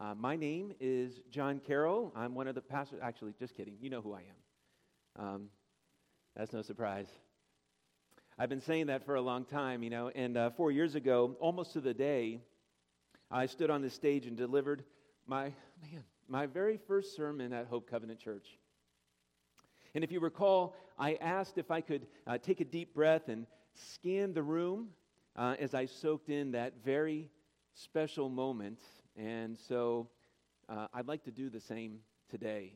Uh, my name is John Carroll. I'm one of the pastors. Actually, just kidding. You know who I am. Um, that's no surprise. I've been saying that for a long time, you know. And uh, four years ago, almost to the day, I stood on the stage and delivered my man my very first sermon at Hope Covenant Church. And if you recall, I asked if I could uh, take a deep breath and scan the room uh, as I soaked in that very special moment. And so uh, I'd like to do the same today.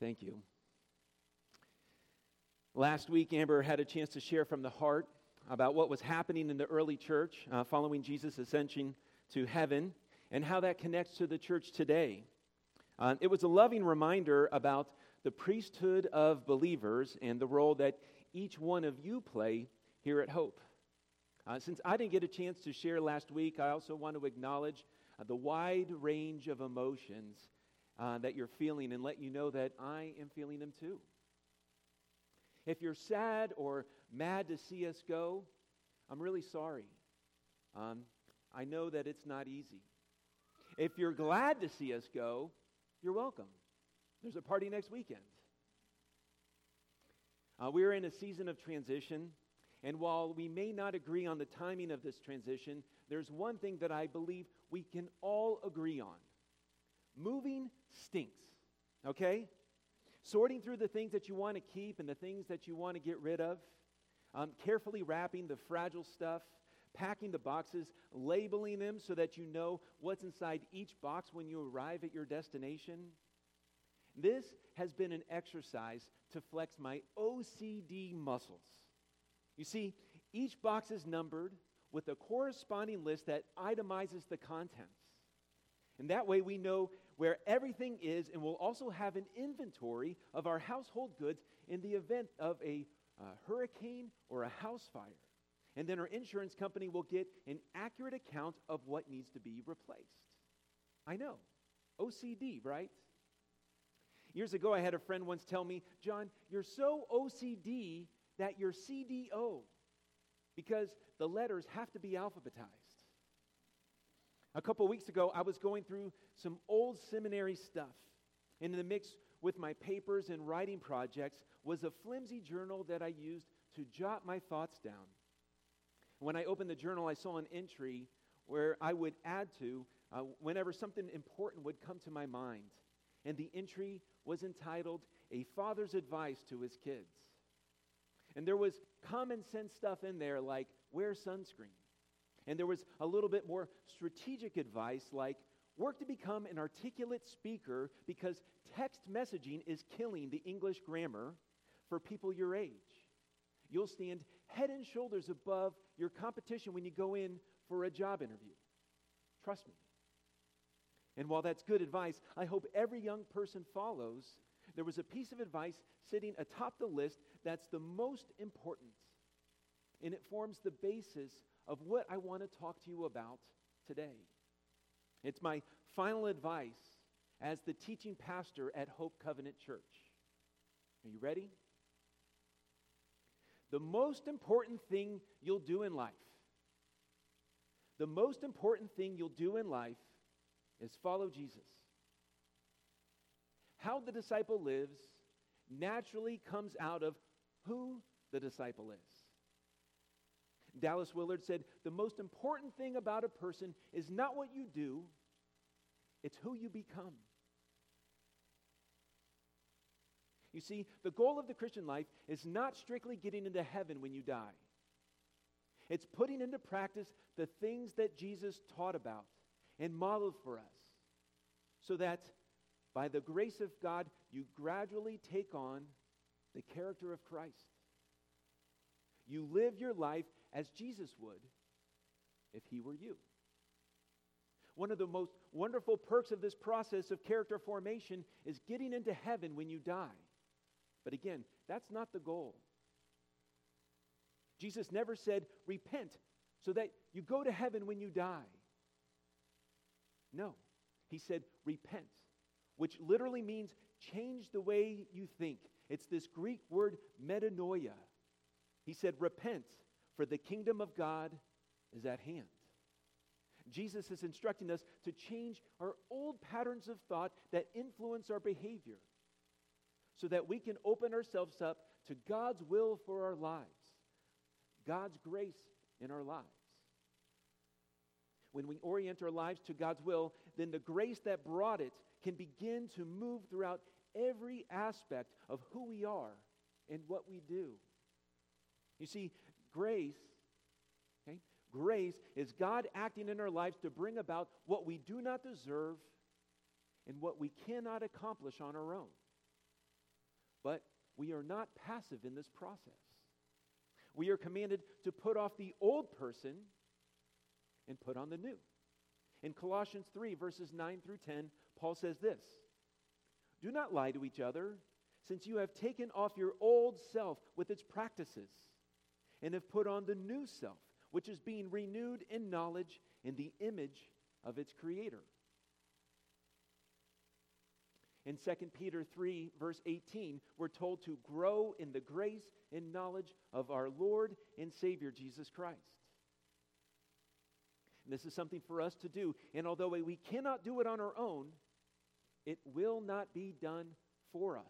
Thank you. Last week, Amber had a chance to share from the heart about what was happening in the early church uh, following Jesus' ascension to heaven and how that connects to the church today. Uh, it was a loving reminder about the priesthood of believers and the role that each one of you play here at Hope. Uh, since I didn't get a chance to share last week, I also want to acknowledge uh, the wide range of emotions uh, that you're feeling and let you know that I am feeling them too. If you're sad or mad to see us go, I'm really sorry. Um, I know that it's not easy. If you're glad to see us go, you're welcome. There's a party next weekend. Uh, we're in a season of transition, and while we may not agree on the timing of this transition, there's one thing that I believe we can all agree on moving stinks, okay? Sorting through the things that you want to keep and the things that you want to get rid of, um, carefully wrapping the fragile stuff, packing the boxes, labeling them so that you know what's inside each box when you arrive at your destination. This has been an exercise to flex my OCD muscles. You see, each box is numbered with a corresponding list that itemizes the contents. And that way we know where everything is, and we'll also have an inventory of our household goods in the event of a uh, hurricane or a house fire. And then our insurance company will get an accurate account of what needs to be replaced. I know. OCD, right? Years ago, I had a friend once tell me, John, you're so OCD that you're CDO because the letters have to be alphabetized. A couple weeks ago, I was going through some old seminary stuff. And in the mix with my papers and writing projects was a flimsy journal that I used to jot my thoughts down. When I opened the journal, I saw an entry where I would add to uh, whenever something important would come to my mind. And the entry was entitled A Father's Advice to His Kids. And there was common sense stuff in there like wear sunscreen. And there was a little bit more strategic advice like work to become an articulate speaker because text messaging is killing the English grammar for people your age. You'll stand head and shoulders above your competition when you go in for a job interview. Trust me. And while that's good advice, I hope every young person follows. There was a piece of advice sitting atop the list that's the most important. And it forms the basis of what I want to talk to you about today. It's my final advice as the teaching pastor at Hope Covenant Church. Are you ready? The most important thing you'll do in life, the most important thing you'll do in life is follow Jesus. How the disciple lives naturally comes out of who the disciple is. Dallas Willard said, The most important thing about a person is not what you do, it's who you become. You see, the goal of the Christian life is not strictly getting into heaven when you die. It's putting into practice the things that Jesus taught about and modeled for us so that by the grace of God, you gradually take on the character of Christ. You live your life as Jesus would if he were you. One of the most wonderful perks of this process of character formation is getting into heaven when you die. But again, that's not the goal. Jesus never said, repent so that you go to heaven when you die. No, he said, repent, which literally means change the way you think It's this Greek word metanoia. He said, Repent, for the kingdom of God is at hand. Jesus is instructing us to change our old patterns of thought that influence our behavior so that we can open ourselves up to God's will for our lives, God's grace in our lives. When we orient our lives to God's will, then the grace that brought it can begin to move throughout every aspect of who we are and what we do. You see, grace, okay, grace is God acting in our lives to bring about what we do not deserve and what we cannot accomplish on our own. But we are not passive in this process. We are commanded to put off the old person and put on the new. In Colossians 3, verses 9 through 10, Paul says this Do not lie to each other, since you have taken off your old self with its practices, and have put on the new self, which is being renewed in knowledge in the image of its creator. In 2 Peter 3, verse 18, we're told to grow in the grace and knowledge of our Lord and Savior Jesus Christ. This is something for us to do. And although we cannot do it on our own, it will not be done for us.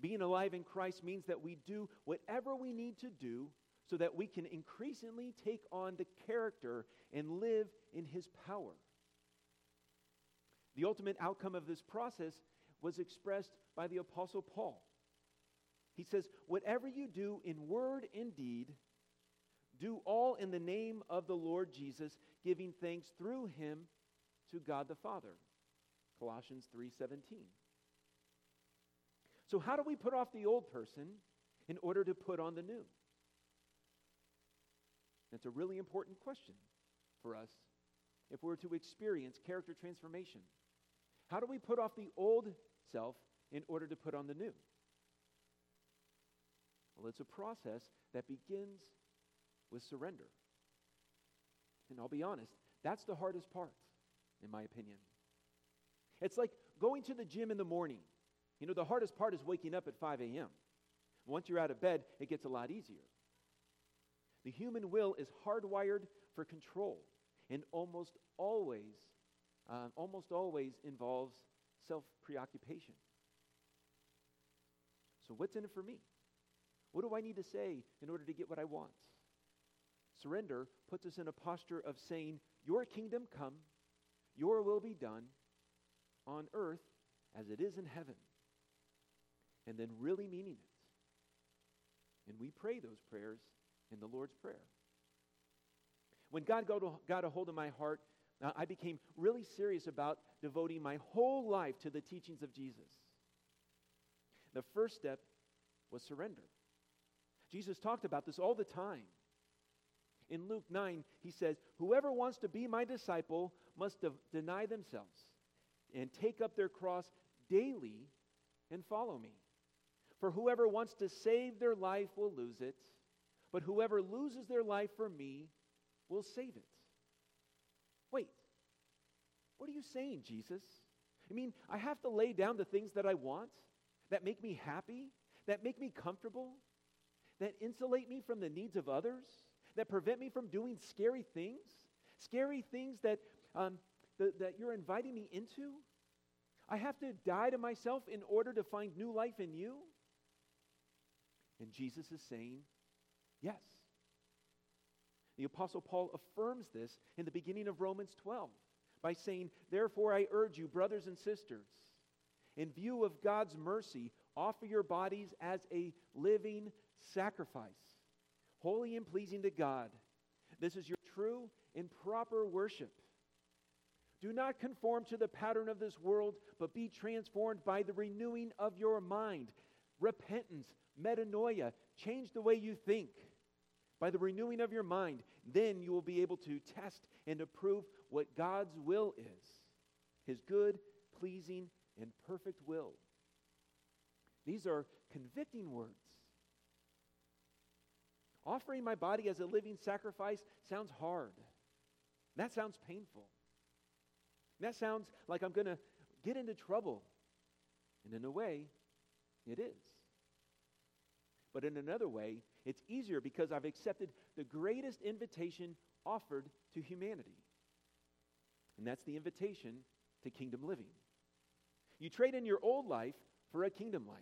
Being alive in Christ means that we do whatever we need to do so that we can increasingly take on the character and live in His power. The ultimate outcome of this process was expressed by the Apostle Paul. He says, Whatever you do in word and deed, do all in the name of the Lord Jesus, giving thanks through him to God the Father. Colossians 3:17. So how do we put off the old person in order to put on the new? That's a really important question for us if we're to experience character transformation. How do we put off the old self in order to put on the new? Well, it's a process that begins with surrender. And I'll be honest, that's the hardest part, in my opinion. It's like going to the gym in the morning. You know, the hardest part is waking up at 5 a.m. Once you're out of bed, it gets a lot easier. The human will is hardwired for control and almost always, uh, almost always involves self preoccupation. So, what's in it for me? What do I need to say in order to get what I want? Surrender puts us in a posture of saying, Your kingdom come, your will be done on earth as it is in heaven. And then really meaning it. And we pray those prayers in the Lord's Prayer. When God got a, hold of my heart, uh, I became really serious about devoting my whole life to the teachings of Jesus. The first step was surrender. Jesus talked about this all the time. In Luke 9, he says, Whoever wants to be my disciple must de- deny themselves and take up their cross daily and follow me. For whoever wants to save their life will lose it, but whoever loses their life for me will save it. Wait, what are you saying, Jesus? I mean, I have to lay down the things that I want, that make me happy, that make me comfortable, that insulate me from the needs of others? That prevent me from doing scary things, scary things that, um, th- that you're inviting me into? I have to die to myself in order to find new life in you? And Jesus is saying, yes. The Apostle Paul affirms this in the beginning of Romans 12 by saying, Therefore, I urge you, brothers and sisters, in view of God's mercy, offer your bodies as a living sacrifice holy and pleasing to God. This is your true and proper worship. Do not conform to the pattern of this world, but be transformed by the renewing of your mind. Repentance, metanoia, change the way you think. By the renewing of your mind, then you will be able to test and approve what God's will is His good, pleasing, and perfect will. These are convicting words. Offering my body as a living sacrifice sounds hard. That sounds painful. That sounds like I'm going to get into trouble. And in a way, It is. But in another way, it's easier because I've accepted the greatest invitation offered to humanity. And that's the invitation to kingdom living. You trade in your old life for a kingdom life.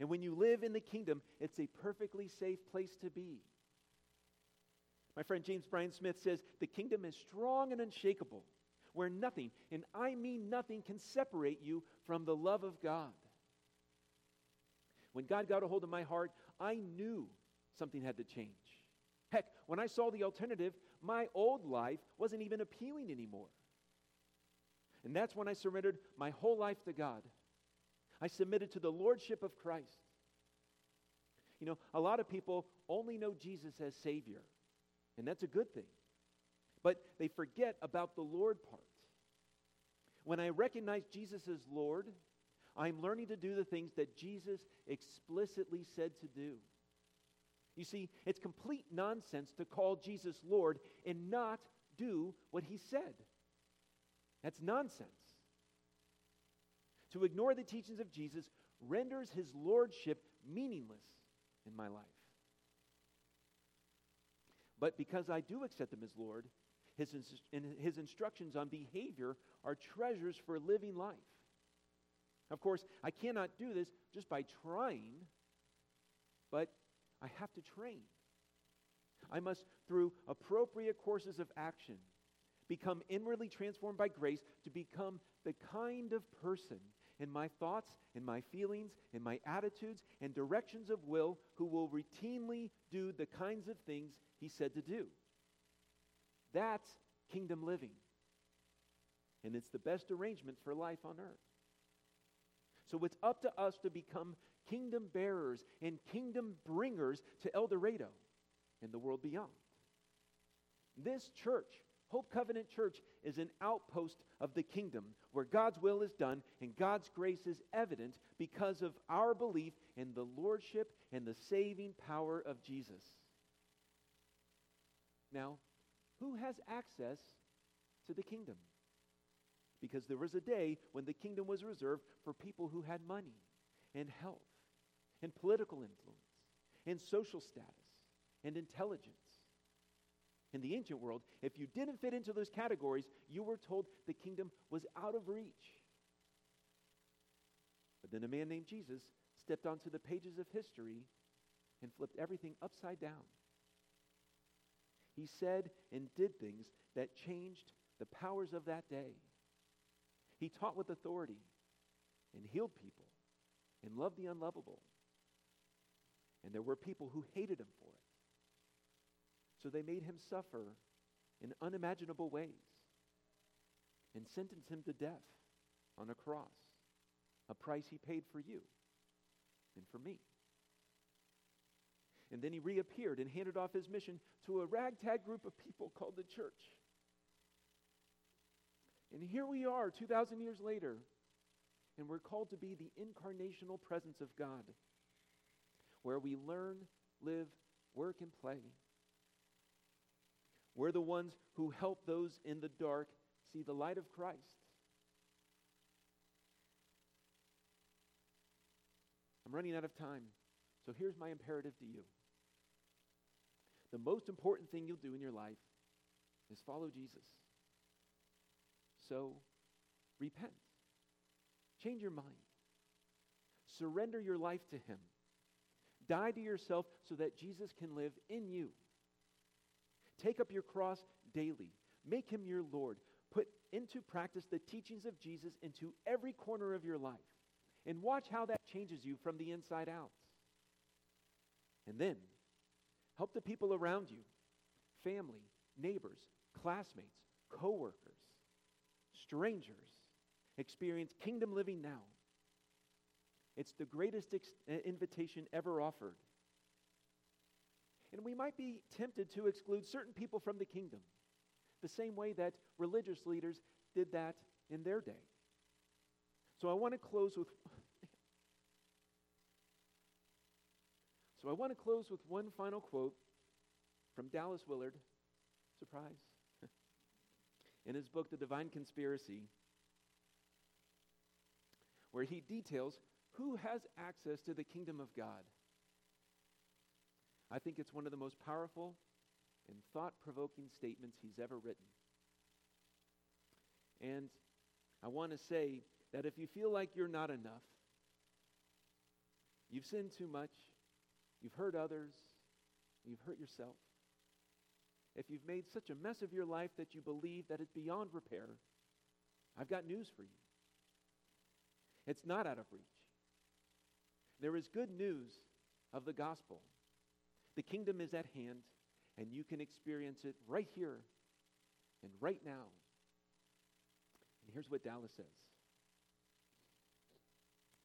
And when you live in the kingdom, it's a perfectly safe place to be. My friend James Bryan Smith says the kingdom is strong and unshakable, where nothing, and I mean nothing, can separate you from the love of God. When God got a hold of my heart, I knew something had to change. Heck, when I saw the alternative, my old life wasn't even appealing anymore. And that's when I surrendered my whole life to God. I submitted to the lordship of Christ. You know, a lot of people only know Jesus as Savior, and that's a good thing. But they forget about the Lord part. When I recognize Jesus as Lord, I'm learning to do the things that Jesus explicitly said to do. You see, it's complete nonsense to call Jesus Lord and not do what he said. That's nonsense. To ignore the teachings of Jesus renders his lordship meaningless in my life. But because I do accept him as Lord, his, his instructions on behavior are treasures for living life. Of course, I cannot do this just by trying, but I have to train. I must, through appropriate courses of action, become inwardly transformed by grace to become the kind of person in my thoughts, in my feelings, in my attitudes, and directions of will who will routinely do the kinds of things he said to do. That's kingdom living. And it's the best arrangement for life on earth. So it's up to us to become kingdom bearers and kingdom bringers to El Dorado and the world beyond. This church, Hope Covenant Church, is an outpost of the kingdom where God's will is done and God's grace is evident because of our belief in the lordship and the saving power of Jesus. Now, who has access to the kingdom? Because there was a day when the kingdom was reserved for people who had money and health and political influence and social status and intelligence. In the ancient world, if you didn't fit into those categories, you were told the kingdom was out of reach. But then a man named Jesus stepped onto the pages of history and flipped everything upside down. He said and did things that changed the powers of that day. He taught with authority and healed people and loved the unlovable. And there were people who hated him for it. So they made him suffer in unimaginable ways and sentenced him to death on a cross, a price he paid for you and for me. And then he reappeared and handed off his mission to a ragtag group of people called the church. And here we are, 2,000 years later, and we're called to be the incarnational presence of God, where we learn, live, work, and play. We're the ones who help those in the dark see the light of Christ. I'm running out of time, so here's my imperative to you. The most important thing you'll do in your life is follow Jesus. So repent. Change your mind. Surrender your life to Him. Die to yourself so that Jesus can live in you. Take up your cross daily. Make Him your Lord. Put into practice the teachings of Jesus into every corner of your life. And watch how that changes you from the inside out. And then, help the people around you family, neighbors, classmates, coworkers strangers experience kingdom living now. It's the greatest ex- invitation ever offered. And we might be tempted to exclude certain people from the kingdom, the same way that religious leaders did that in their day. So I want to close with So I want to close with one final quote from Dallas Willard. Surprise in his book, The Divine Conspiracy, where he details Who has access to the kingdom of God? I think it's one of the most powerful and thought provoking statements he's ever written. And I want to say that if you feel like you're not enough, you've sinned too much, you've hurt others, you've hurt yourself, if you've made such a mess of your life that you believe that it's beyond repair, I've got news for you. It's not out of reach. There is good news of the gospel. The kingdom is at hand, and you can experience it right here and right now. And here's what Dallas says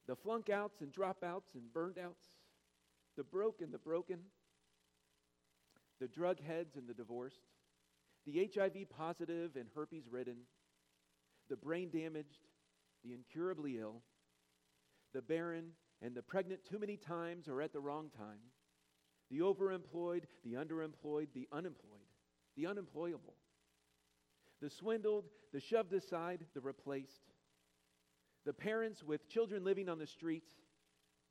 the flunk outs and dropouts and burned outs, the broke and the broken, the drug heads and the divorced, the HIV positive and herpes ridden, the brain damaged, the incurably ill, the barren and the pregnant too many times or at the wrong time, the overemployed, the underemployed, the unemployed, the unemployable, the swindled, the shoved aside, the replaced, the parents with children living on the streets,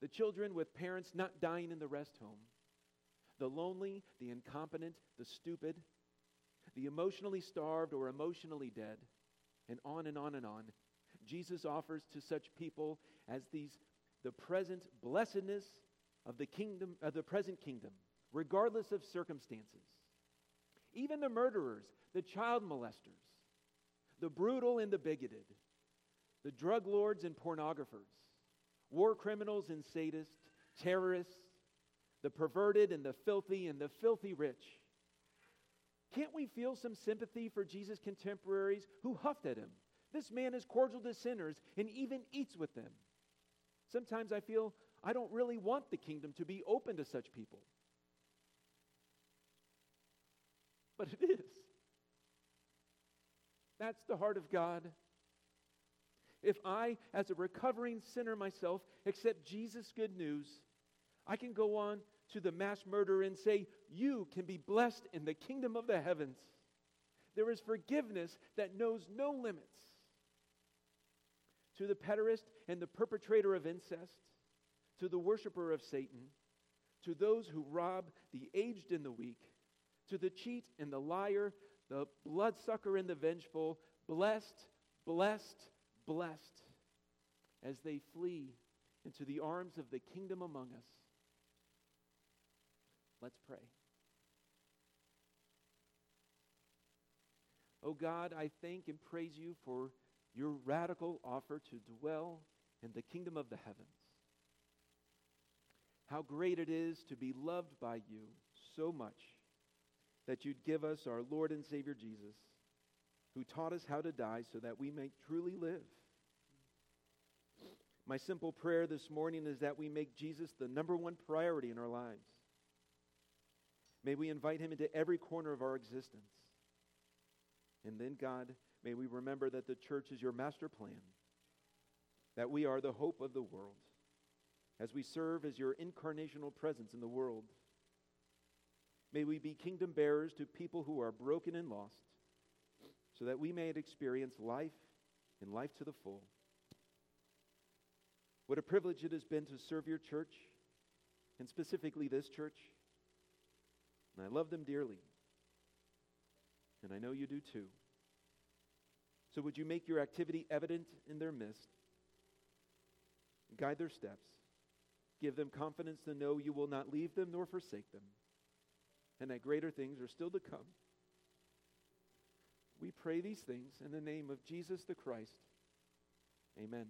the children with parents not dying in the rest home, the lonely, the incompetent, the stupid, the emotionally starved or emotionally dead, and on and on and on. Jesus offers to such people as these the present blessedness of the kingdom of the present kingdom, regardless of circumstances. Even the murderers, the child molesters, the brutal and the bigoted, the drug lords and pornographers, war criminals and sadists, terrorists, the perverted and the filthy and the filthy rich. Can't we feel some sympathy for Jesus' contemporaries who huffed at him? This man is cordial to sinners and even eats with them. Sometimes I feel I don't really want the kingdom to be open to such people. But it is. That's the heart of God. If I, as a recovering sinner myself, accept Jesus' good news, I can go on to the mass murderer and say, You can be blessed in the kingdom of the heavens. There is forgiveness that knows no limits. To the pederast and the perpetrator of incest, to the worshiper of Satan, to those who rob the aged and the weak, to the cheat and the liar, the bloodsucker and the vengeful, blessed, blessed, blessed, as they flee into the arms of the kingdom among us. Let's pray. Oh God, I thank and praise you for your radical offer to dwell in the kingdom of the heavens. How great it is to be loved by you so much that you'd give us our Lord and Savior Jesus, who taught us how to die so that we may truly live. My simple prayer this morning is that we make Jesus the number one priority in our lives. May we invite him into every corner of our existence. And then, God, may we remember that the church is your master plan, that we are the hope of the world, as we serve as your incarnational presence in the world. May we be kingdom bearers to people who are broken and lost, so that we may experience life and life to the full. What a privilege it has been to serve your church, and specifically this church. And I love them dearly. And I know you do too. So would you make your activity evident in their midst? Guide their steps. Give them confidence to know you will not leave them nor forsake them, and that greater things are still to come. We pray these things in the name of Jesus the Christ. Amen.